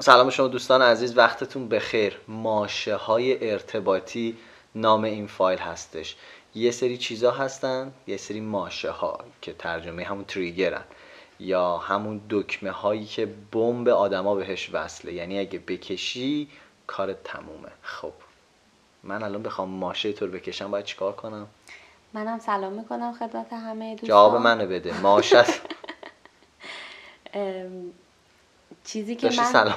سلام شما دوستان عزیز وقتتون بخیر. ماشه های ارتباطی نام این فایل هستش. یه سری چیزا هستن یه سری ماشه ها که ترجمه همون تریگرن یا همون دکمه هایی که بمب آدما بهش وصله. یعنی اگه بکشی کار تمومه. خب من الان بخوام ماشه طور بکشم باید چیکار کنم؟ منم سلام می‌کنم خدمت همه دوستان. جواب منو بده. ماشه چیزی که من سلام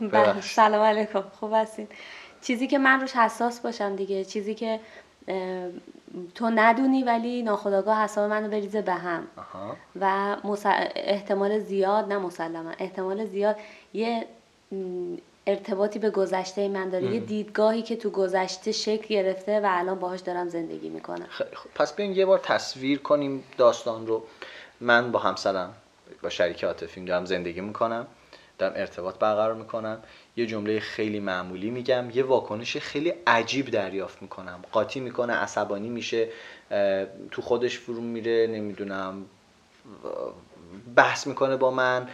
بله، سلام علیکم. خوب هستین؟ چیزی که من روش حساس باشم دیگه چیزی که تو ندونی ولی ناخداگاه حساب منو بریزه به هم. و احتمال زیاد نه مسلما احتمال زیاد یه ارتباطی به گذشته من داره. یه دیدگاهی که تو گذشته شکل گرفته و الان باهاش دارم زندگی می‌کنم. خیلی خوب. پس بیاین یه بار تصویر کنیم داستان رو. من با همسرم. با شریک عاطفیم دارم زندگی می‌کنم دارم ارتباط برقرار می‌کنم. یه جمله خیلی معمولی میگم یه واکنش خیلی عجیب دریافت می‌کنم. قاطی می‌کنه عصبانی میشه تو خودش فرو میره نمی‌دونم بحث می‌کنه با من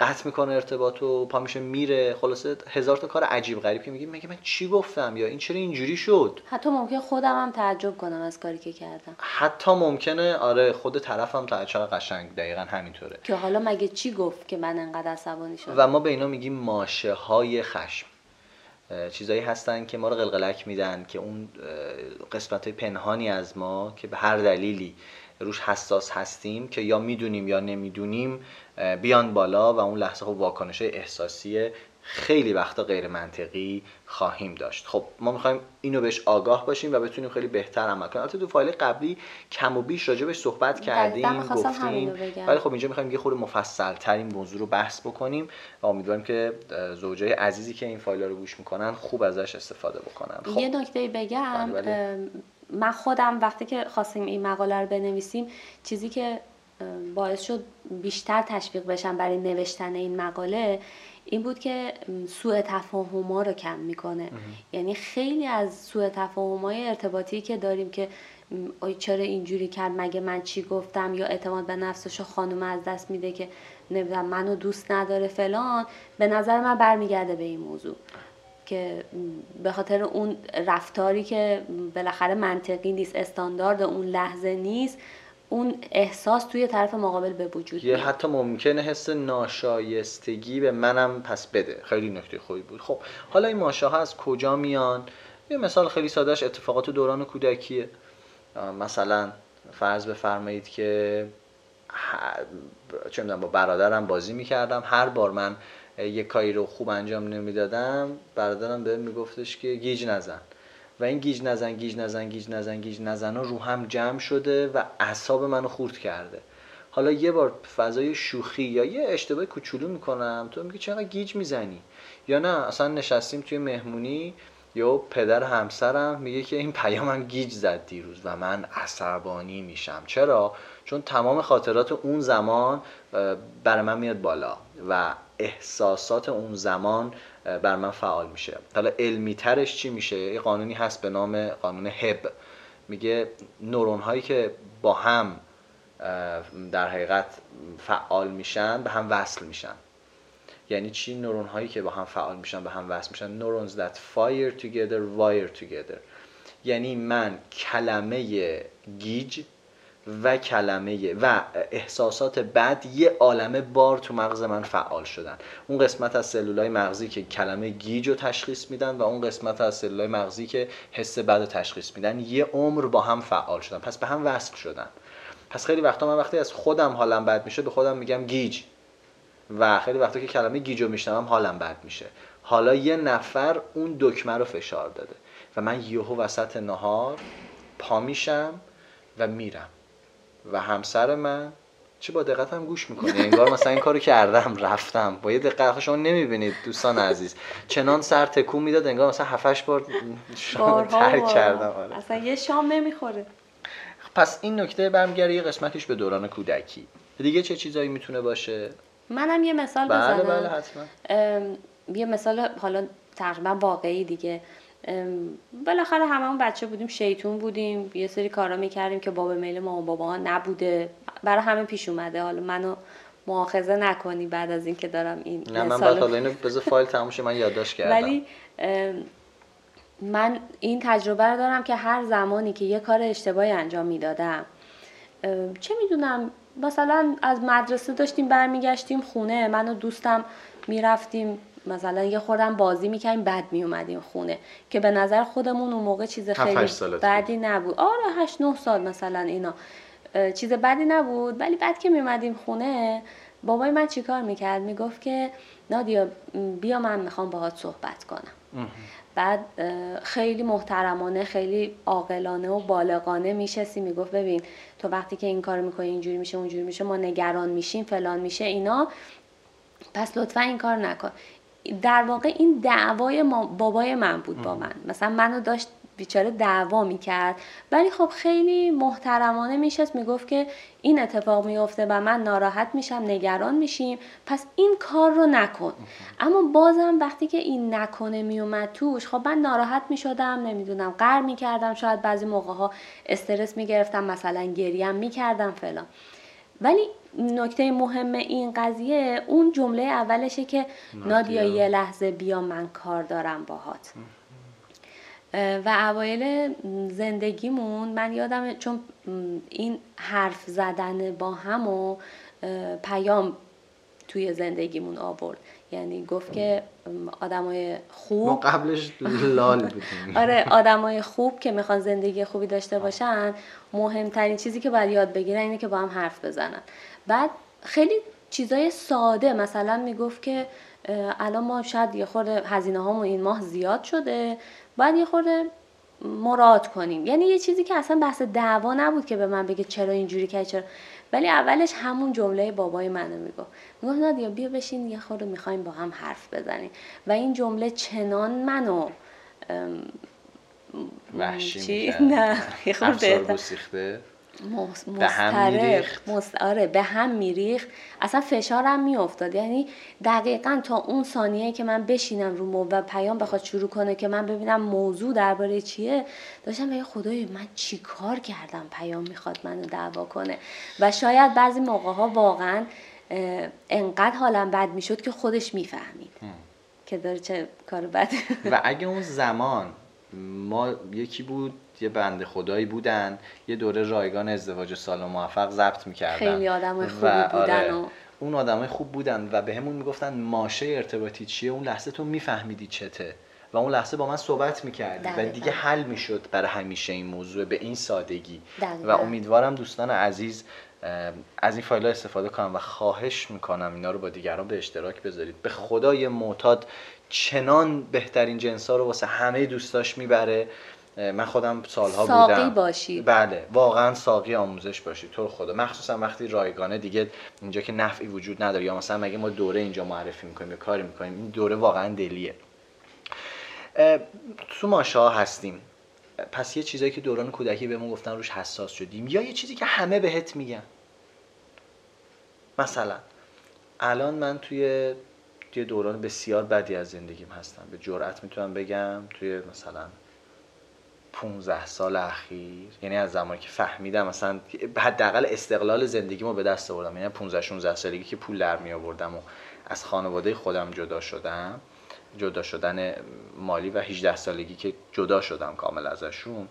قطع می‌کنه ارتباط و پا میشه میره. خلاصه هزار تا کار عجیب غریب که میگه. میگه من چی گفتم؟ یا این چرا اینجوری شد؟ حتی ممکن خودم هم تعجب کنم از کاری که کردم. حتی ممکنه آره خود طرفم تعجب قشنگ دقیقا همینطوره. که حالا مگه چی گفت که من انقدر عصبانی شدم؟ و ما به اینا میگیم ماشه های خشم چیزایی هستن که ما رو قلقلک میدن که اون قسمت های پنهانی از ما که به هر دلیلی روش حساس هستیم که یا می‌دونیم یا نمی‌دونیم بیان بالا و اون لحظه خب واکنش احساسی خیلی وقتا غیر منطقی خواهیم داشت خب ما می‌خوایم اینو بهش آگاه باشیم و بتونیم خیلی بهتر عمل کنیم البته تو فایل قبلی کم و بیش راجبش صحبت کردیم گفتیم ولی خب اینجا می‌خوایم یه خورده مفصل تر این موضوع رو بحث بکنیم و امیدواریم که زوجای عزیزی که این فایل رو گوش می‌کنن خوب ازش استفاده بکنن خب. یه نکته بگم بله، بله. من خودم وقتی که خواستیم این مقاله رو بنویسیم چیزی که باعث شد بیشتر تشویق بشم برای نوشتن این مقاله این بود که سوء تفاهم ها رو کم می‌کنه. یعنی خیلی از سوء تفاهم های ارتباطی که داریم که آی چرا اینجوری کرد مگه من چی گفتم؟ یا اعتماد به نفسش خانم از دست میده که نمی‌دونم منو دوست نداره فلان. به نظر من برمیگرده به این موضوع. که به خاطر اون رفتاری که بالاخره منطقی نیست استاندارد اون لحظه نیست اون احساس توی طرف مقابل به وجود یه حتی ممکنه حس ناشایستگی به منم پس بده. خیلی نکته خوبی بود. خب حالا این ماشه ها از کجا میان؟ یه مثال خیلی سادهش اتفاقات دوران کودکیه. مثلا فرض بفرمایید که چه با برادرم بازی می‌کردم. هر بار من یه کاری رو خوب انجام نمی‌دادم برادرم بهم میگفتش که گیج نزن. و این گیج نزن گیج نزن گیج نزن گیج نزن رو هم جمع شده و اعصاب منو خورد کرده. حالا یه بار فضای شوخی یا یه اشتباه کوچولو می‌کنم تو میگی چقدر گیج می‌زنی؟ یا نه اصلا نشستیم توی مهمونی یا پدر همسرم میگه که این پیامم گیج زد دیروز و من عصبانی میشم. چرا؟ چون تمام خاطرات اون زمان برای من میاد بالا و احساسات اون زمان بر من فعال میشه. حالا علمی ترش چی میشه؟ یه قانونی هست به نام قانون هب. میگه نورون هایی که با هم در حقیقت فعال میشن به هم وصل میشن. یعنی چی؟ نورون هایی که با هم فعال میشن به هم وصل میشن. نورونز that fire together wire together. یعنی من کلمه گیج و کلمه و احساسات بد یه عالمه بار تو مغز من فعال شدن. اون قسمت از سلولای مغزی که کلمه گیج رو تشخیص میدن و اون قسمت از سلولای مغزی که حس بد رو تشخیص میدن یه عمر با هم فعال شدن. پس به هم وصل شدن. پس خیلی وقتا من وقتی از خودم حالم بد میشه به خودم میگم گیج. و خیلی وقتا که کلمه گیج رو میشنوم حالم بد میشه. حالا یه نفر اون دکمه رو فشار داده و من یهو وسط نهار پا میشم و میرم. و همسر من چه با دقت هم گوش می‌کنی؟ انگار مثلا این کارو کردم رفتم. با یه دقت شما نمی‌بینید دوستان عزیز. چنان سر تکون می‌داد انگار مثلا هفتش بار شام ترک کردم. آره. اصلا یه شام نمی‌خوره. پس این نکته برمیگرده یه قسمتش به دوران کودکی. دیگه چه چیزایی می‌تونه باشه؟ منم یه مثال بله بزنم. بله حتما. یه مثال حالا تقریبا واقعی دیگه. بالاخره هممون بچه بودیم شیطون بودیم. یه سری کارا می‌کردیم که باب میل ما و بابا ها نبوده. برای همه پیش اومده. حالا منو مؤاخذه نکنی بعد از اینکه دارم این نه من بعد حالا اینو بذار فایل تموم من یادداشت کردم. ولی من این تجربه رو دارم که هر زمانی که یه کار اشتباهی انجام می‌دادم چه می‌دونم مثلا از مدرسه داشتیم برمیگشتیم خونه من و دوستم می‌رفتیم مثلا یه خوردم بازی می‌کنیم بعد میومدیم خونه که به نظر خودمون اون موقع چیز خیلی بدی نبود. آره هشت نه سال مثلا اینا. چیز بدی نبود. ولی بعد که میومدیم خونه بابای من چیکار می‌کرد؟ می‌گفت که نادیا بیا من می‌خوام باهات صحبت کنم. بعد خیلی محترمانه خیلی عاقلانه و بالغانه میشستی. می‌گفت ببین تو وقتی که این کار می‌کنی اینجوری میشه اونجوری میشه ما نگران میشیم فلان میشه اینا. پس لطفا این کار نکن. در واقع این دعوای بابای من بود با من. مثلا منو داشت بیچاره دعوا می‌کرد. ولی خب خیلی محترمانه میشست می‌گفت که این اتفاق میفته و من ناراحت میشم نگران میشیم. پس این کار رو نکن. اما بازم وقتی که این نکنه میومد توش خب من ناراحت می‌شدم نمی‌دونم قر می‌کردم. شاید بعضی موقع ها استرس می‌گرفتم مثلا گریم می‌کردم فلان. ولی نکته مهم این قضیه اون جمله اولشه که نادیا. یه لحظه بیا من کار دارم باهات. و اوایل زندگیمون من یادم چون این حرف زدن با هم و پیام توی زندگیمون آورد. یعنی گفت که آدمای خوب ما قبلش لال بودیم. آره آدمای خوب که می‌خوان زندگی خوبی داشته باشن مهمترین چیزی که باید یاد بگیرن اینه که با هم حرف بزنن. بعد خیلی چیزای ساده مثلا می‌گفت که الان ما شاید یه خورده هزینه هامون این ماه زیاد شده باید یه خورده مراد کنیم. یعنی یه چیزی که اصلا بحث دعوا نبود که به من بگه چرا اینجوری که چرا. ولی اولش همون جمله بابای منو می‌گفت. می‌گفت نادیا بیا بشین یه خورده می‌خوایم با هم حرف بزنیم. و این جمله چنان منو وحشی نه یه خورده به هم میریخت. آره به هم میریخت. اصلا فشارم میافتاد. یعنی دقیقا تا اون ثانیه که من بشینم رو و پیام بخواد شروع کنه که من ببینم موضوع درباره چیه داشتم به خدای من چی کار کردم پیام می‌خواد منو دعوا کنه. و شاید بعضی موقع ها واقعا انقدر حالم بد می‌شد که خودش می‌فهمید که داره چه کار بد و اگه اون زمان ما یکی بود یه بنده خدایی بودن یه دوره رایگان ازدواج سال و موفق ضبط می‌کردن. خیلی آدم خوبی بودن آره، و... اون آدمای خوب بودن و به همون می‌گفتن ماشه ارتباطی چیه؟ اون لحظه تو میفهمیدی چته. و اون لحظه با من صحبت می‌کردی. و دیگه حل می‌شد برای همیشه این موضوع به این سادگی. و امیدوارم دوستان عزیز از این فایل استفاده کنم و خواهش می‌کنم اینا رو با دیگران به اشتراک بذارید. به خدای معتاد چنان بهترین جنس ها رو واسه همه دوستاش می‌بره. من خودم سالها ساقی بودم. باشید بله واقعا ساقی آموزش باشید تو خدا مخصوصا وقتی رایگانه دیگه اینجا که نفعی وجود نداره یا مثلا مگه ما دوره اینجا معرفی می‌کنیم یا کاری می‌کنیم این دوره واقعا دلیه. تو ماشا هستیم. پس یه چیزایی که دوران کودکی بهمون گفتن روش حساس شدیم. یا یه چیزی که همه بهت میگن. مثلا الان من توی توی دوران بسیار بدی از زندگیم هستم. به جرئت می‌تونم بگم توی مثلا 15 سال اخیر یعنی از زمانی که فهمیدم مثلا حداقل استقلال زندگیمو به دست آوردم. یعنی 15 16 سالگی که پول در می آوردم و از خانواده خودم جدا شدم جدا شدن مالی و 18 سالگی که جدا شدم کامل ازشون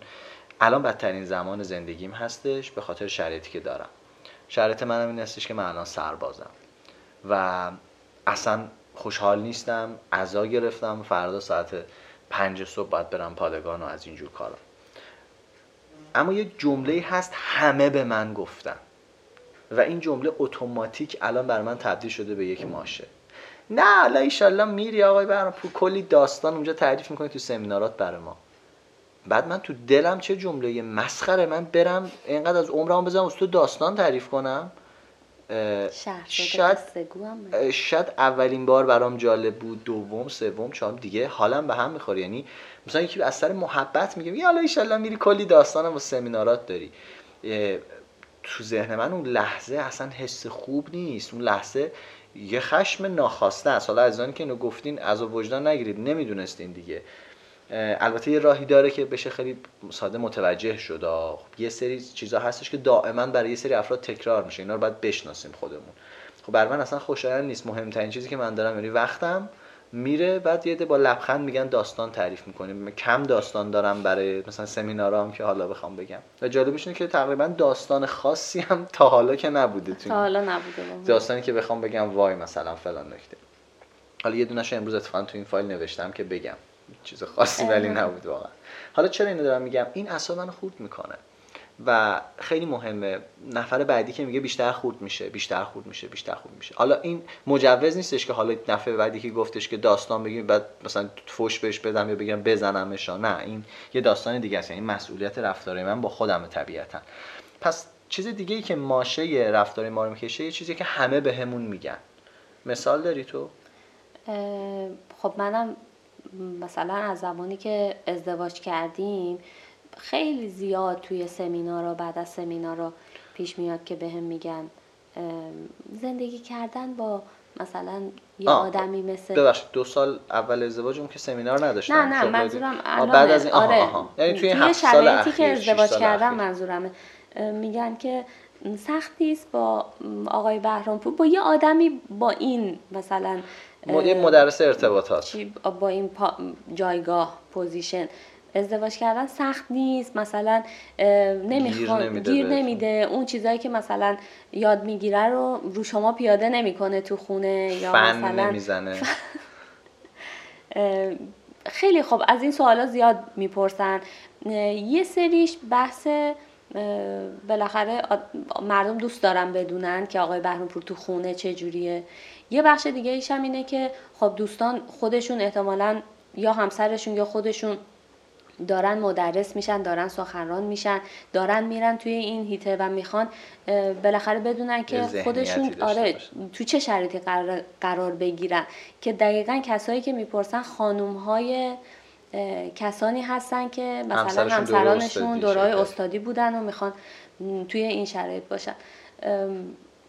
الان بدترین زمان زندگیم هستش به خاطر شرایطی که دارم. شرایط منم این هستش که من الان سربازم و اصلا خوشحال نیستم عزا گرفتم. فردا ساعت پنج صبح باید برم پادگان و از اینجور کارا. اما یه جمله هست همه به من گفتن. و این جمله اتوماتیک الان بر من تبدیل شده به یک ماشه. نه الله ایشالله میری آقای برام کلی داستان اونجا تعریف می‌کنی تو سمینارات برای ما. بعد من تو دلم چه جمله مسخره من برم اینقدر از عمرم بزنم تو داستان تعریف کنم. شاید شاید اولین بار برام جالب بود دوم سوم چهارم دیگه حالم به هم می‌خوره. یعنی مثلا یکی از سر محبت میگه یا الله میری کلی داستانم و سمینارات داری. تو ذهن من اون لحظه اصلا حس خوب نیست. اون لحظه یه خشم ناخواسته است. حالا از که اینو گفتین از وجدان نگیرید نمی‌دونستین دیگه. البته یه راهی داره که بشه خیلی ساده متوجه شد. یه سری چیزا هستش که دائما برای یه سری افراد تکرار میشه. اینا رو باید بشناسیم خودمون. خب بر من اصلا خوشایند نیست. مهمترین چیزی که من دارم یعنی وقتم میره بعد یه با لبخند میگن داستان تعریف می‌کنیم. کم داستان دارم برای مثلا سمینارام که حالا بخوام بگم. و جالب میشه که تقریبا داستان خاصی هم تا حالا که نبوده. تا حالا نبوده. داستانی که بخوام بگم وای مثلا فلان نکته. حالا یه دونش امروز اتفاقا تو این فایل نوشتم که بگم. چیز خاصی ولی نبود واقعا. حالا چرا اینو دارم میگم؟ این اصلا منو خورد می‌کنه. و خیلی مهمه. نفر بعدی که میگه بیشتر خورد میشه بیشتر خورد میشه بیشتر خورد میشه. حالا این مجوز نیستش که حالا نفر بعدی که گفتش که داستان بگیم بعد مثلا فوش بهش بدم یا بگم بزنمش. نه این یه داستان دیگه است. یعنی مسئولیت رفتار من با خودم طبیعتا. پس چیز دیگه ای که ماشه رفتار ما رو می‌کشه یه چیزی که همه بهمون به میگن. مثال داری تو؟ خب منم مثلا از زمانی که ازدواج کردیم خیلی زیاد توی سمینار و بعد از سمینار پیش میاد که بهم هم میگن زندگی کردن با مثلا یه آدمی مثل ببخشید دو سال اول ازدواجم که سمینار نداشتم نه نه منظورم بعد از این آره یعنی توی, توی شرایطی که ازدواج کردم منظورمه. میگن که سخت نیست با آقای بهرامپور با یه آدمی با این مثلا مدرس ارتباطات با این جایگاه position ازدواج کردن سخت نیست. مثلا نمی‌خواد گیر نمیده, اون چیزایی که مثلا یاد می‌گیره رو رو شما پیاده نمی‌کنه تو خونه یا فن مثلا نمی‌زنه. خیلی خوب. از این سوالا زیاد می‌پرسن. یه سریش بحث بالاخره مردم دوست دارن بدونن که آقای بهرامپور تو خونه چه جوریه. یه بخش دیگه ایش هم اینه که خب دوستان خودشون احتمالا یا همسرشون یا خودشون دارن مدرس میشن دارن سخنران میشن دارن میرن توی این هیته و می‌خوان بالاخره بدونن که خودشون آره تو چه شرایطی قرار, قرار بگیرن. که دقیقا کسایی که می‌پرسن خانوم های کسانی هستن که مثلا همسرانشون دورای استادی بودن و می‌خوان توی این شرایط باشن.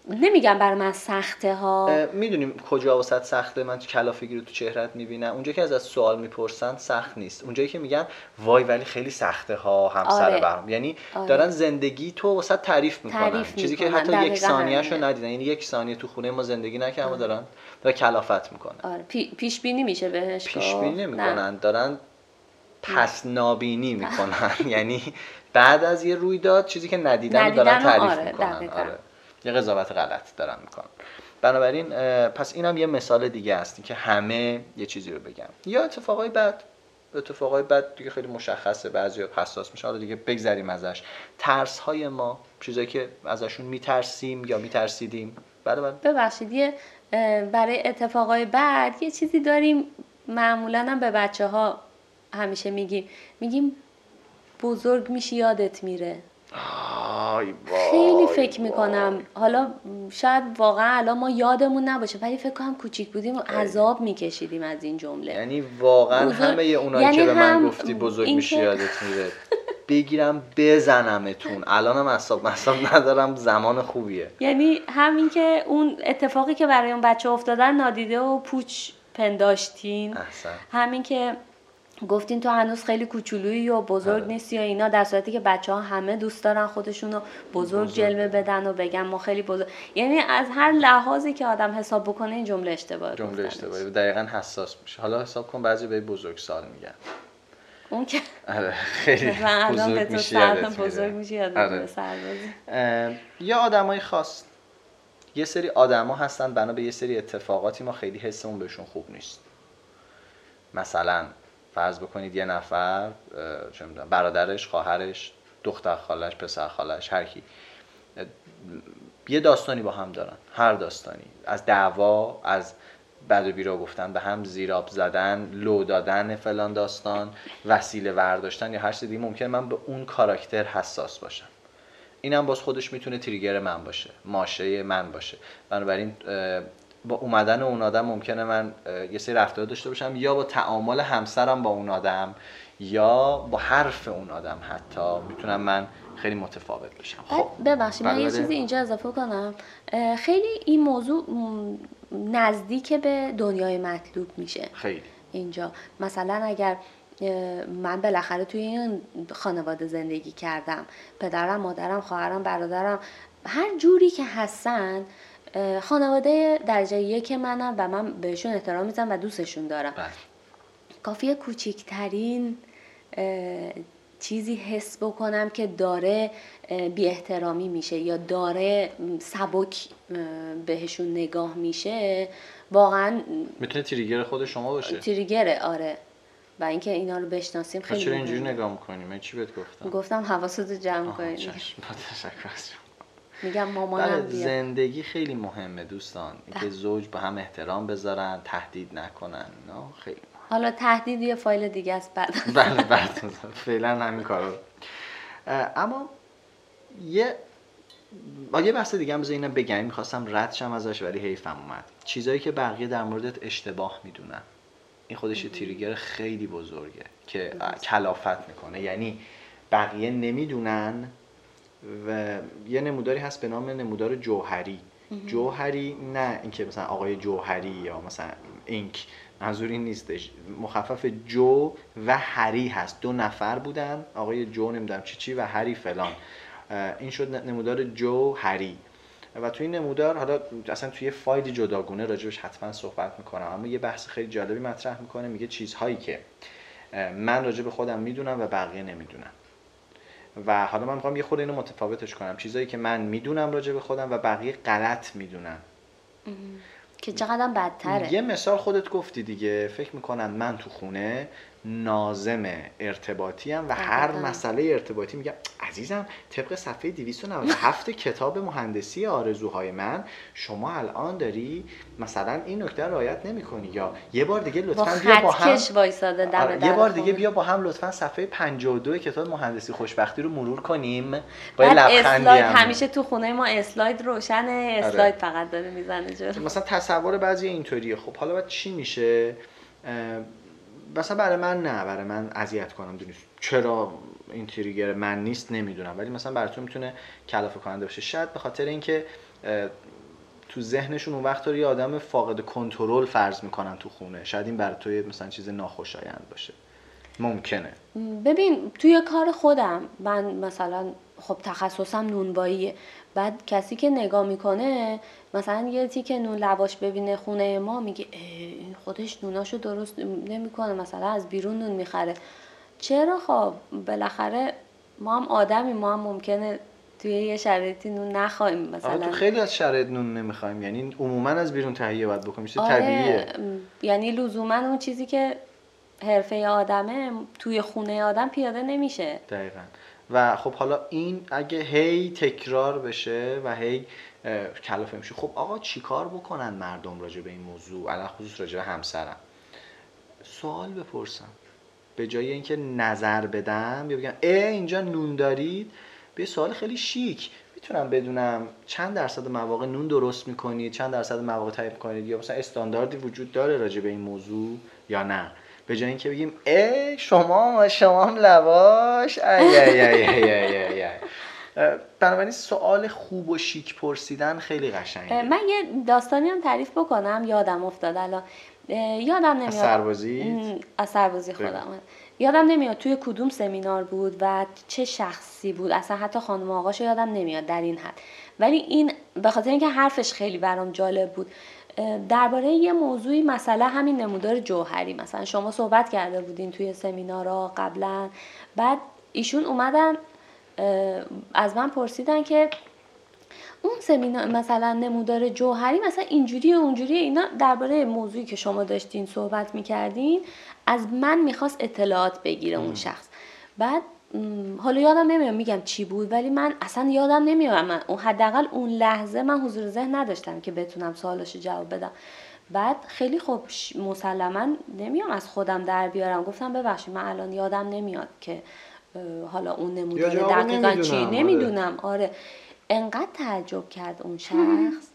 نمیگم بر من سخته ها. می‌دونیم کجا وسط سخته. من کلافگی رو تو چهرت می‌بینم. اونجا که از از سوال می‌پرسن سخت نیست. اونجایی که میگن وای ولی خیلی سخته ها همسر آره. برام. یعنی آره. دارن زندگی تو وسط تعریف می‌کنن. تعریف چیزی که حتی یک ثانیه شو ندیدن. یعنی یک ثانیه تو خونه ما زندگی نکردن و دارن دارن کلافت می‌کنن. آره. پیش بینی میشه بهش پیش بینی نمی‌کنن. دارن پس نابینی می‌کنن. یعنی بعد از یه رویداد چیزی که ندیدن, دارن تعریف آره. می‌کنن. آره. یه قضاوت غلط دارن می‌کنن. بنابراین پس اینم یه مثال دیگه هستی که همه یه چیزی رو بگم یا اتفاقای بد. اتفاقای بد دیگه خیلی مشخصه بعضی حساس میشه حالا دیگه بگذریم ازش. ترس های ما چیزایی که ازشون میترسیم یا میترسیدیم. بله بله. ببخشید یه برای اتفاقای بعد یه چیزی داریم معمولا هم به بچه ها همیشه میگیم میگیم بزرگ میشی یادت میره. خیلی فکر می‌کنم. حالا شاید واقعا الان ما یادمون نباشه ولی فکر کنم کوچیک بودیم و عذاب میکشیدیم از این جمله. یعنی واقعا همه اونایی یعنی که به من گفتی بزرگ میشی یادت میره. بگیرم بزنمتون. الانم اصاب مصاب ندارم زمان خوبیه. یعنی همین که اون اتفاقی که برای اون بچه افتادن نادیده و پوچ پنداشتین. احسن. همین که گفتین تو هنوز خیلی کوچولویی و بزرگ آره. نیستی یا اینا در صورتی که بچه ها همه دوست دارن خودشونو بزرگ, بزرگ. جلوه بدن و بگن ما خیلی بزرگ. یعنی از هر لحاظی که آدم حساب بکنه این جمله اشتباهه. جمله اشتباهی. دقیقا حساس میشه. حالا حساب کن بعضی به بزرگ سال میگن. اون که آره خیلی بزرگ میشه بزرگ میشه آره. یا آدمای خاص. یه سری آدما هستن بنا به یه سری اتفاقاتی ما خیلی حسمون بهشون خوب نیست. مثلا فرض بکنید یه نفر چه برادرش خواهرش دختر خالش پسر خالش هر کی. یه داستانی با هم دارن هر داستانی. از دعوا از بد و بیرا گفتن به هم زیراب زدن لو دادن فلان داستان وسیله ورداشتن یا هر چیزی ممکن من به اون کاراکتر حساس باشم. اینم باز خودش می‌تونه تریگر من باشه ماشه من باشه. بنابراین با اومدن اون آدم ممکنه من یه سری رفتار داشته باشم یا با تعامل همسرم با اون آدم یا با حرف اون آدم حتی. می‌تونم من خیلی متفاوت بشم خب ببخشید من یه چیزی اینجا اضافه کنم. خیلی این موضوع نزدیک به دنیای مطلوب میشه. خیلی. اینجا. مثلا اگر من بالاخره توی این خانواده زندگی کردم. پدرم مادرم خواهرم برادرم هر جوری که هستن خانواده درجه یک منم و من بهشون احترام می‌زنم و دوستشون دارم. بله. کافیه کوچکترین چیزی حس بکنم که داره بی احترامی میشه یا داره سبک بهشون نگاه میشه واقعا می‌تونه تریگر خود شما باشه. تریگره آره. و اینکه اینا رو بشناسیم خیلی چرا اینجوری نگاه می‌کنیم من چی بهت گفتم؟ گفتم حواستو جمع کنی. میگم مامانم بله زندگی خیلی مهمه دوستان. که بله. زوج به هم احترام بذارن تهدید نکنن. نه خیلی حالا تهدید یه فایل دیگه است بعد. بله بعد. فعلا همین کارو. اما یه با یه بحث دیگه هم اینم بگم. می‌خواستم رد شم ازش ولی حیفم اومد. چیزایی که بقیه در موردت اشتباه می‌دونن. این خودش تریگر خیلی بزرگه که کلافت می‌کنه. یعنی بقیه نمی‌دونن و یه نموداری هست به نام نمودار جوهری. جوهری نه اینکه مثلا آقای جوهری یا مثلا اینک منظور این نیستش. مخفف جو و هری هست. دو نفر بودن. آقای جو نمی‌دونم چی چی و هری فلان. این شد نمودار جو هری و توی این نمودار حالا اصلا توی فایل جداگونه راجبش حتما صحبت می‌کنم. اما یه بحث خیلی جالبی مطرح می‌کنه میگه چیزهایی که من راجب خودم می‌دونم و بقیه نمی‌دونم و حالا من می‌خوام یه خود اینو متفاوتش کنم. چیزهایی که من می‌دونم راجب خودم و بقیه غلط می‌دونن. که چقدر بدتره. یه مثال خودت گفتی دیگه. فکر می‌کنم من تو خونه نازم ارتباطی هم و هر مسئله ارتباطی میگم عزیزم طبق صفحه 297 کتاب مهندسی آرزوهای من شما الان داری مثلا این نکته رعایت نمی‌کنی یا یه بار دیگه لطفا بیا با هم آره، یه بار دیگه بیا با هم لطفا صفحه 52 کتاب مهندسی خوشبختی رو مرور کنیم با لبخندی هم. همیشه تو خونه ما اسلاید روشنه اسلاید آره. فقط داره می‌زنه مثلا تصور بعضی اینطوریه. خب حالا بعد چی میشه؟ مثلا برای من نه برای من اذیت کنم دونی. چرا این تریگر من نیست نمی‌دونم. ولی مثلا تو می‌تونه کلافه کننده باشه. شاید به خاطر اینکه تو ذهنشون اون وقت رو یه آدم فاقد کنترل فرض می‌کنن تو خونه. شاید این برای توی مثلا چیز ناخوشایند باشه. ممکنه. ببین توی کار خودم من مثلا خب تخصصم نونباییه بعد کسی که نگاه می‌کنه مثلا یه تیکه نون لواش ببینه خونه ما میگه این خودش نوناشو درست نمی‌کنه مثلا از بیرون نون می‌خره. چرا خب؟ بالاخره ما هم آدمی ما هم ممکنه توی یه شرایطی نون نخواهیم مثلا تو خیلی از شرایط نون نمی‌خوایم یعنی عموما از بیرون تهیه باید بکنیم چیز آره، طبیعیه. یعنی لزوما اون چیزی که حرفه آدمه توی خونه آدم پیاده نمیشه. دقیقا. و خب حالا این اگه هی تکرار بشه و هی کلافه میشه. خب آقا چیکار بکنن مردم راجع به این موضوع؟ علا خصوص راجع به همسرم. سوال بپرسم. به جای اینکه نظر بدم یا بگم اه اینجا نون دارید؟ به سوال خیلی شیک. می‌تونم بدونم چند درصد مواقع نون درست می‌کنید چند درصد مواقع تایپ می‌کنید؟ یا مثلا استانداردی وجود داره راجع به این موضوع یا نه؟ به جای اینکه بگیم ای شما شما هم لواش. ای ای ای ای ای ای بنابراین سوال خوب و شیک پرسیدن خیلی قشنگه. من یه داستانی هم تعریف بکنم. یادم افتاد الان. یادم نمیاد. از سربازی از سربازی خودم. یادم نمیاد توی کدوم سمینار بود و چه شخصی بود. اصلا حتی خانم آقاشو یادم نمیاد در این حد. ولی این به خاطر اینکه حرفش خیلی برام جالب بود درباره یه موضوعی مثلا همین نمودار جوهری مثلا شما صحبت کرده بودین توی سمینارها قبلا. بعد ایشون اومدن از من پرسیدن که اون سمینار مثلا نمودار جوهری مثلا اینجوری و اونجوری اینا درباره موضوعی که شما داشتین صحبت می‌کردین از من می‌خواست اطلاعات بگیره اون شخص. بعد حالا یادم نمیاد میگم چی بود ولی من اصلا یادم نمیاد. من اون حداقل اون لحظه من حضور ذهن نداشتم که بتونم سوالاشو جواب بدم. بعد خیلی خب مسلما نمیام از خودم در بیارم. گفتم ببخشید من الان یادم نمیاد که حالا اون نمودار دقیقا چی؟ آره. نمی‌دونم. آره. انقدر تعجب کرد اون شخص.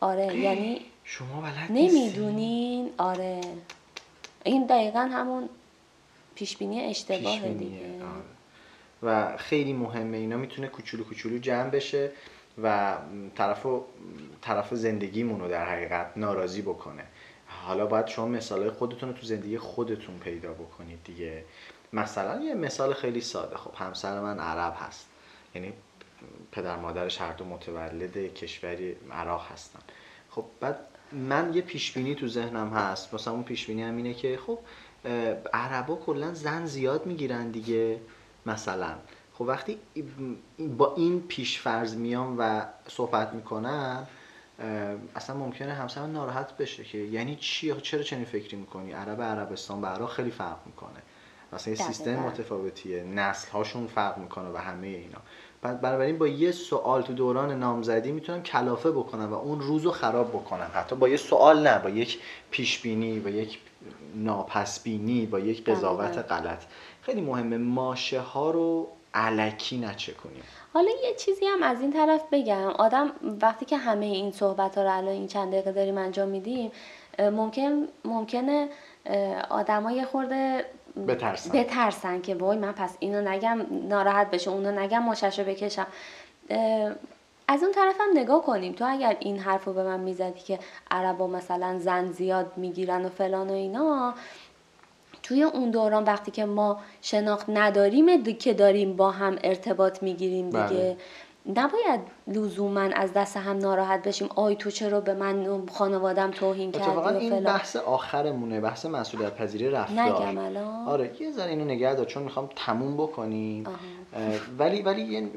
آره یعنی شما بلد نمی‌دونین. آره. این دقیقا همون پیشبینی اشتباه دیگه. آره. و خیلی مهمه. اینا می‌تونه کوچولو کوچولو جمع بشه و طرف طرف زندگیمون رو در حقیقت ناراضی بکنه. حالا باید شما مثال خودتون رو تو زندگی خودتون پیدا بکنید دیگه. مثلا یه مثال خیلی ساده. خب همسر من عرب هست. یعنی پدر مادرش هر دو متولد کشوری عراق هستن. خب بعد من یه پیشبینی تو ذهنم هست. مثلا اون پیشبینی هم اینه که خب عربا کلا زن زیاد می‌گیرن دیگه. مثلا. خب وقتی با این پیش فرض میام و صحبت می‌کنم اصلا ممکنه همسرم ناراحت بشه که یعنی چی؟ چرا چنین فکری می‌کنی؟ عرب عربستان برا خیلی فرق می‌کنه. مثلا یه سیستم متفاوتیه نسل هاشون فرق می‌کنه و همه اینا. بنابراین با یه سوال تو دوران نامزدی می‌تونم کلافه بکنم و اون روز رو خراب بکنم. حتی با یه سوال نه با یک پیشبینی با یک ناپسبینی با یک قضاوت غلط. خیلی مهمه ماشه ها رو علکی نچه کنیم. حالا یه چیزی هم از این طرف بگم. آدم وقتی که همه این صحبت ها رو الان این چند دقیقه داریم انجام میدیم ممکن ممکنه آدمای خورده بترسن. بترسن که وای من پس اینو نگم ناراحت بشه اونو نگم ماشش رو بکشم از اون طرف هم نگاه کنیم. تو اگر این حرف رو به من می‌زدی که عربا مثلا زن زیاد می‌گیرن و فلان و اینا توی اون دوران وقتی که ما شناخت نداریم که داریم با هم ارتباط می‌گیریم دیگه. بله. نباید لزوما از دست هم ناراحت بشیم. آی تو چرا به من خانوادم توهین کردی اتفاقا این بحث آخرمونه بحث مسئولیت پذیری رفتار. نگم الان. آره یه ذره اینو نگه دار چون می‌خوام تموم بکنیم. ولی ولی یه,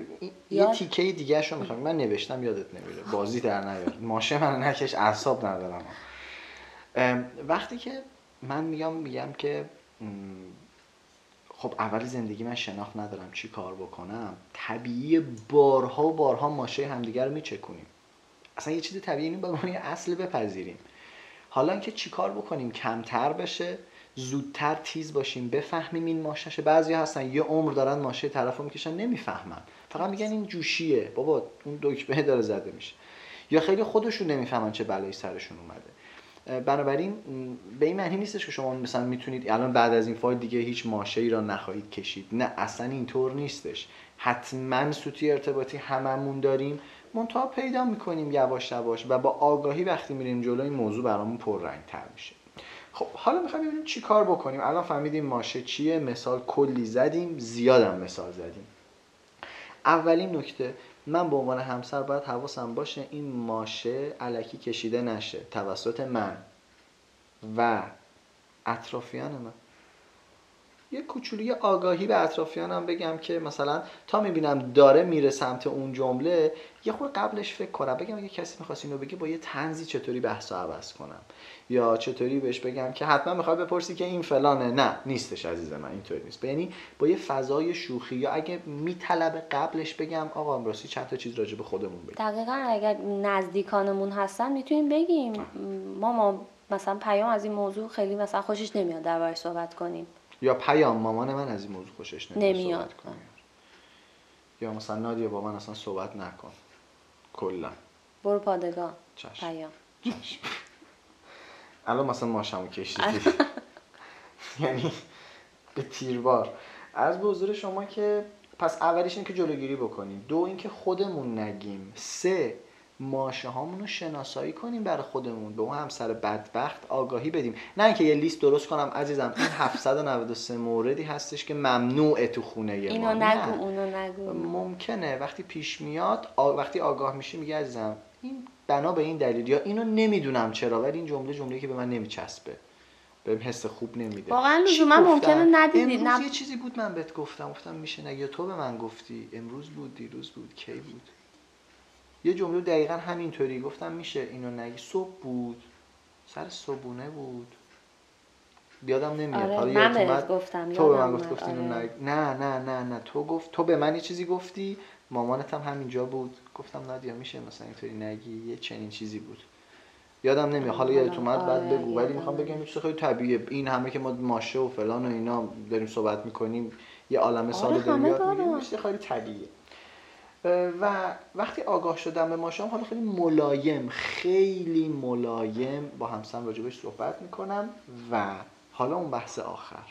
یه تیکه دیگه شو می‌خوام. من نوشتم یادت نمیره. بازی در نیار ماشه من نکش اعصاب ندارم. وقتی که من میگم میگم که خب اول زندگی من شناخت ندارم چی کار بکنم. طبیعی بارها و بارها ماشه همدیگر رو میچکونیم. اصلا یه چیز طبیعی این باید اصل بپذیریم. حالا که چی کار بکنیم؟ کمتر بشه زودتر تیز باشیم بفهمیم این ماشهشه بعضی هستن یه عمر دارن ماشه طرف رو می‌کشن نمی‌فهمن. فقط میگن این جوشیه. بابا اون دکمه داره زده میشه. یا خیلی خودشون نمی‌فهمن چه بلایی سرشون اومده. بنابراین به این معنی نیستش که شما مثلا می‌تونید الان بعد از این فایل دیگه هیچ ماشه ای را نخواهید کشید. نه اصلا اینطور نیستش. حتما سوتی ارتباطی هممون داریم. منتها پیدا می‌کنیم یواش یواش و با آگاهی وقتی میریم جلو این موضوع برامون پررنگ تر میشه. خب حالا می‌خوایم ببینیم چی کار بکنیم. الان فهمیدیم ماشه چیه. مثال کلی زدیم. زیادم مثال زدیم. اولین نکته من به عنوان همسر باید حواسم باشه این ماشه علکی کشیده نشه توسط من و اطرافیان من. یه کوچولی آگاهی به اطرافیانم بگم که مثلا تا می‌بینم داره میره سمت اون جمله یه خود قبلش فکر کنم بگم اگه کسی می‌خواست اینو بگه با یه تنزی چطوری بحث عوض کنم؟ یا چطوری بهش بگم که حتما می‌خوای بپرسی که این فلانه؟ نه نیستش عزیز من اینطوری نیست. یعنی با یه فضای شوخی یا اگه میطلبه قبلش بگم آقا راستی چند تا چیز راجع به خودمون بگیم دقیقا اگر نزدیکانمون هستن می‌تونیم بگیم. ما مثلا پیام از این موضوع خیلی مثلا خوشش نمیاد دربارش صحبت کنیم. یا پیام مامان من از این موضوع خوشش نمیاد, نمیاد. یا مثلا نادیا با من اصلا صحبت نکن. کلا. برو پادگاه. پیام. الان مثلا ماشمو کشیدی یعنی به تیربار. از به حضور شما که پس اولیش این که جلوگیری بکنیم. دو اینکه خودمون نگیم. سه ماشه هامون رو شناسایی کنیم برای خودمون. به اون همسر بدبخت آگاهی بدیم. نه اینکه یه لیست درست کنم عزیزم این 793 موردی هستش که ممنوعه تو خونه اینو ما نگو اونو نگو. ممکنه. وقتی پیش میاد وقتی آگاه میشی میگه عزیزم این بنا به این دلیل یا اینو نمی‌دونم چرا ولی این جمله جمله که به من نمیچسبه. بهم حس خوب نمیده. واقعا من ممکنه ندیدی امروز یه چیزی بود من بهت گفتم. گفتم میشه نگه تو به من گفتی. امروز بود دیروز بود کی بود؟ یه جمله دقیقا همینطوری گفتم میشه اینو نگی. صبح بود. سر صبونه بود. بیادم نمیاد. آره حالا من بهت گفتم تو به من گفت گفتی آره. نه نه نه نه. تو گفت تو به من یه چیزی گفتی؟ مامانت هم همینجا بود. گفتم نادیا میشه مثلا اینطوری نگی؟ یه چنین چیزی بود. یادم نمیاد. حالا یادت اومد بعد آره، بگو. ولی می‌خوام بگم چیز خیلی طبیعیه. این همه که ما ماشه و فلان و اینا داریم صحبت می‌کنیم یه عالمه سال آره داریم یاد می‌گیریم. خیلی طبیعیه. و وقتی آگاه شدم به ماشام حالا خیلی ملایم خیلی ملایم با همسرم راجبش صحبت می‌کنم و حالا اون بحث آخر.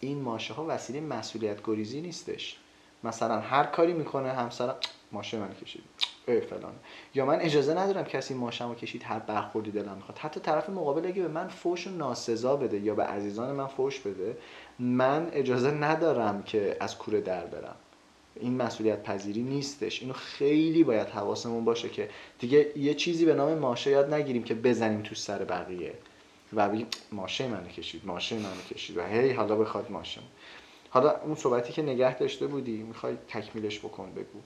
این ماشه ها وسیله مسئولیت گریزی نیستش. مثلا هر کاری می‌کنه همسرم ماشه من کشید. ای فلان یا من اجازه ندارم کسی ماشمو کشید هر برخوردی دلم می‌خواد. حتی طرف مقابل اگه به من فوش و ناسزا بده یا به عزیزان من فوش بده من اجازه ندارم که از کوره در برم. این مسئولیت پذیری نیستش. اینو خیلی باید حواسمون باشه که دیگه یه چیزی به نام ماشه یاد نگیریم که بزنیم تو سر بقیه. و بگیم ماشه منو کشید ماشه منو کشید و هی حالا بخواد ماشه. حالا اون صحبتی که نگه داشته بودی می‌خوای تکمیلش بکن بگو.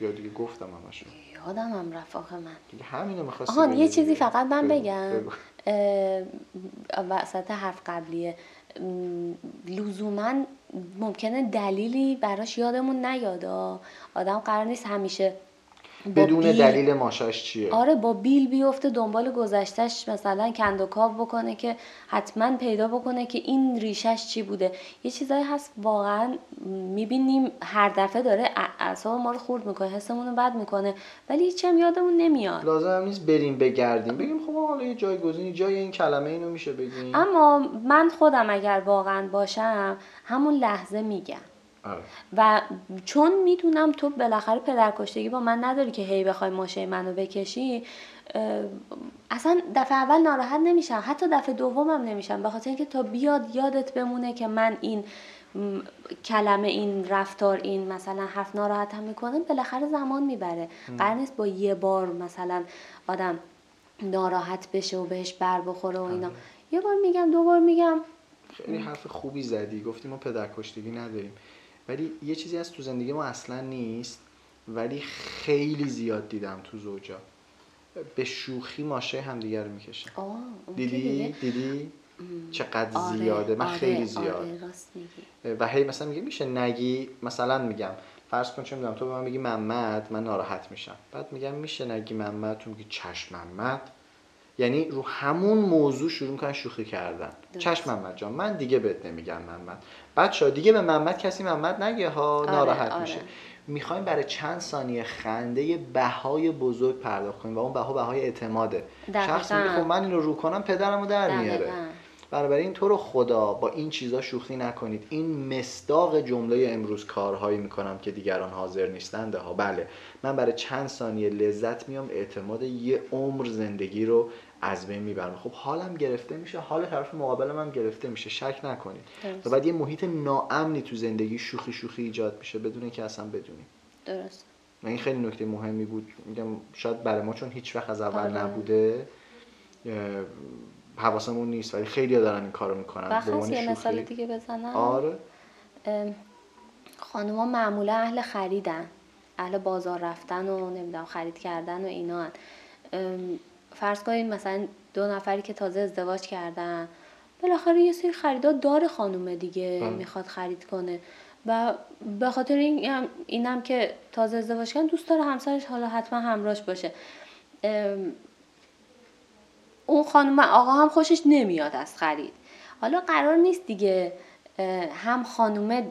یا دیگه گفتم همشون. یادم هم رفاق من. دیگه همینو می‌خواستی آها یه چیزی فقط من بگم. وسط حرف قبلیه. لزوما ممکنه دلیلی براش یادمون نیادا آدم قرار نیست همیشه بدون دلیل ماشاش چیه؟ آره با بیل بیفته دنبال گذشتش مثلا کندوکاو بکنه که حتما پیدا بکنه که این ریشش چی بوده. یه چیزایی هست واقعا می‌بینیم هر دفعه داره اعصاب ما رو خورد می‌کنه حسمون رو بد می‌کنه ولی هیچ هم یادمون نمیاد. لازم نیست بریم بگردیم. بگیم خب حالا یه جایگزینی جای این کلمه اینو میشه بگیم. اما من خودم اگر واقعا باشم همون لحظه میگم. آره. و چون می‌دونم تو بالاخره پدرکشتگی با من نداری که هی بخوای ماشه منو بکشی اصلا دفعه اول ناراحت نمیشم حتی دفعه دومم نمیشم به خاطر اینکه تا بیاد یادت بمونه که من این کلمه این رفتار این مثلا حرف ناراحتم می‌کنه بالاخره زمان می‌بره. قرار نیست با یه بار مثلا آدم ناراحت بشه و بهش بر بخوره و اینا. آره. یه بار میگم دو بار میگم. خیلی حرف خوبی زدی گفتی ما پدرکشتگی نداریم. ولی یه چیزی از تو زندگی ما اصلا نیست ولی خیلی زیاد دیدم تو زوجا. به شوخی ماشه همدیگر رو می‌کشن. دیدی؟ دیدی؟ چقدر آره، زیاده. من آره، خیلی زیاد. آره، و هی مثلا میگه میشه نگی؟ مثلا میگم فرض کن چه می‌دونم تو به من میگی محمد من ناراحت میشم. بعد میگم میشه نگی محمد؟ تو میگی چشم محمد. یعنی رو همون موضوع شروع می‌کنن شوخی کردن. چشم محمد جان من دیگه بهت نمیگم محمد. بچه دیگه به محمد کسی محمد نگه ها آره، ناراحت آره. میشه. می‌خوایم برای چند ثانیه خنده بهای بزرگ پرداخت کنیم و اون بها بهای اعتماده. شخص میگه خب من اینو رو کنم پدرمو در میاره. بنابراین تو رو خدا با این چیزا شوخی نکنید. این مصداق جمله امروز کارهایی می‌کنم که دیگران حاضر نیستند ها. بله. من برای چند ثانیه لذت میام اعتماد یه عمر زندگی رو از بین می‌برم. خب حالم گرفته میشه حال طرف مقابلم هم گرفته میشه. شک نکنید. و بعد یه محیط ناامنی تو زندگی شوخی شوخی ایجاد میشه بدون اینکه اصلا بدونیم درست. و این خیلی نکته مهمی بود. میگم شاید برای ما چون هیچ وقت از اول آره. نبوده. حواسمون نیست ولی خیلی دارن این کارو می‌کنن. به یه مثال دیگه بزنم؟ آره. خانوما معمولا اهل خریدن. اهل بازار رفتن و نمی‌دونم خرید کردن و اینا فرض کنید مثلا دو نفری که تازه ازدواج کردن بالاخره یه سری خریدار داره خانومه دیگه بله. می‌خواد خرید کنه. و به خاطر این اینم که تازه ازدواج کردن دوست داره همسرش حالا حتما همراهش باشه. اون خانم آقا هم خوشش نمیاد از خرید. حالا قرار نیست دیگه هم خانومه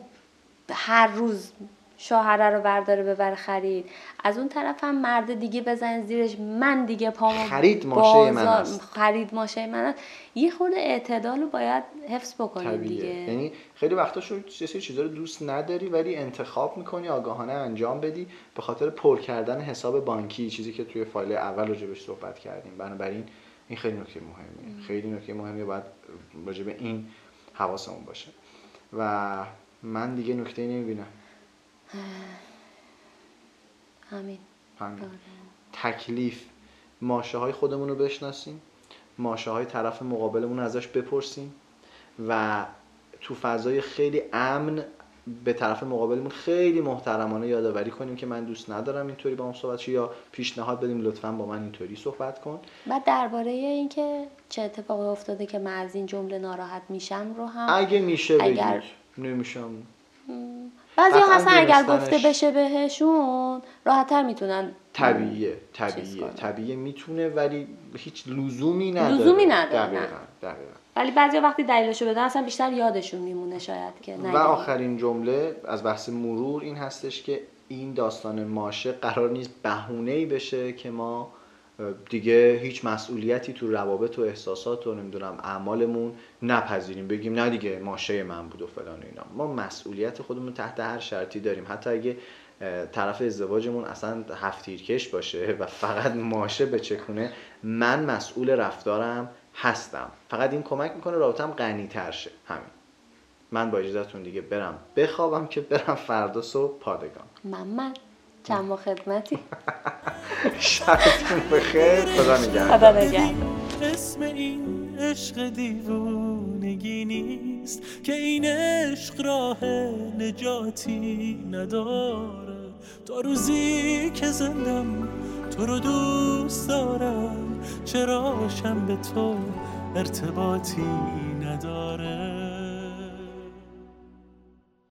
هر روز شوهره رو برداره ببر خرید. از اون طرف هم مرد دیگه بزن زیرش. من دیگه پامو خرید ماشه من است. خرید ماشه من است. یه خورده اعتدال رو باید حفظ بکنیم دیگه. یعنی خیلی وقتا شو چیزا رو دوست نداری ولی انتخاب می‌کنی آگاهانه انجام بدی به خاطر پر کردن حساب بانکی چیزی که توی فایل اول راجبش صحبت کردیم. بنابراین این خیلی نکته مهمیه. خیلی نکته مهمیه باید راجع به این حواسمون باشه. و من دیگه نکته نمی‌بینم. همین. همین. آره. تکلیف. ماشه های خودمون رو بشناسیم. ماشه های طرف مقابلمون ازش بپرسیم. و تو فضای خیلی امن به طرف مقابلمون خیلی محترمانه یادآوری کنیم که من دوست ندارم اینطوری با اون صحبت یا پیشنهاد بدیم لطفا با من اینطوری صحبت کن. بعد درباره اینکه چه اتفاقی افتاده که من از این جمله ناراحت میشم رو هم اگه میشه اگر... نمیشم. بعضی ها هستن اگر گفته بشه بهشون راحتتر می‌تونن طبیعیه طبیعیه. طبیعیه می‌تونه ولی هیچ لزومی نداره. لزومی نداره دقیقا. دقیقا. ولی بعضی وقتی دلیلشو بدن اصلا بیشتر یادشون میمونه شاید که و آخرین جمله از بحث مرور این هستش که این داستان ماشه قرار نیست بهونه ای بشه که ما دیگه هیچ مسئولیتی تو روابط و احساسات و نمی‌دونم اعمالمون نپذیریم. بگیم نه دیگه ماشه من بود و فلان و اینا. ما مسئولیت خودمون تحت هر شرطی داریم. حتی اگه طرف ازدواجمون اصلا هفتیرکش باشه و فقط ماشه بچکونه من مسئول رفتارم هستم. فقط این کمک می‌کنه رابطم غنی تر شه. همین. من با اجازهتون دیگه برم بخوابم که برم فردا صبح پادگان. محمد چند با خدمتی. شبتون بخیر. خدا نگهدار. خدا نگهدار. اسم این عشق دیوونگی نیست که این عشق راه نجاتی نداره. تا روزی که زندم تو رو دوست دارم. چرا به تو ارتباطی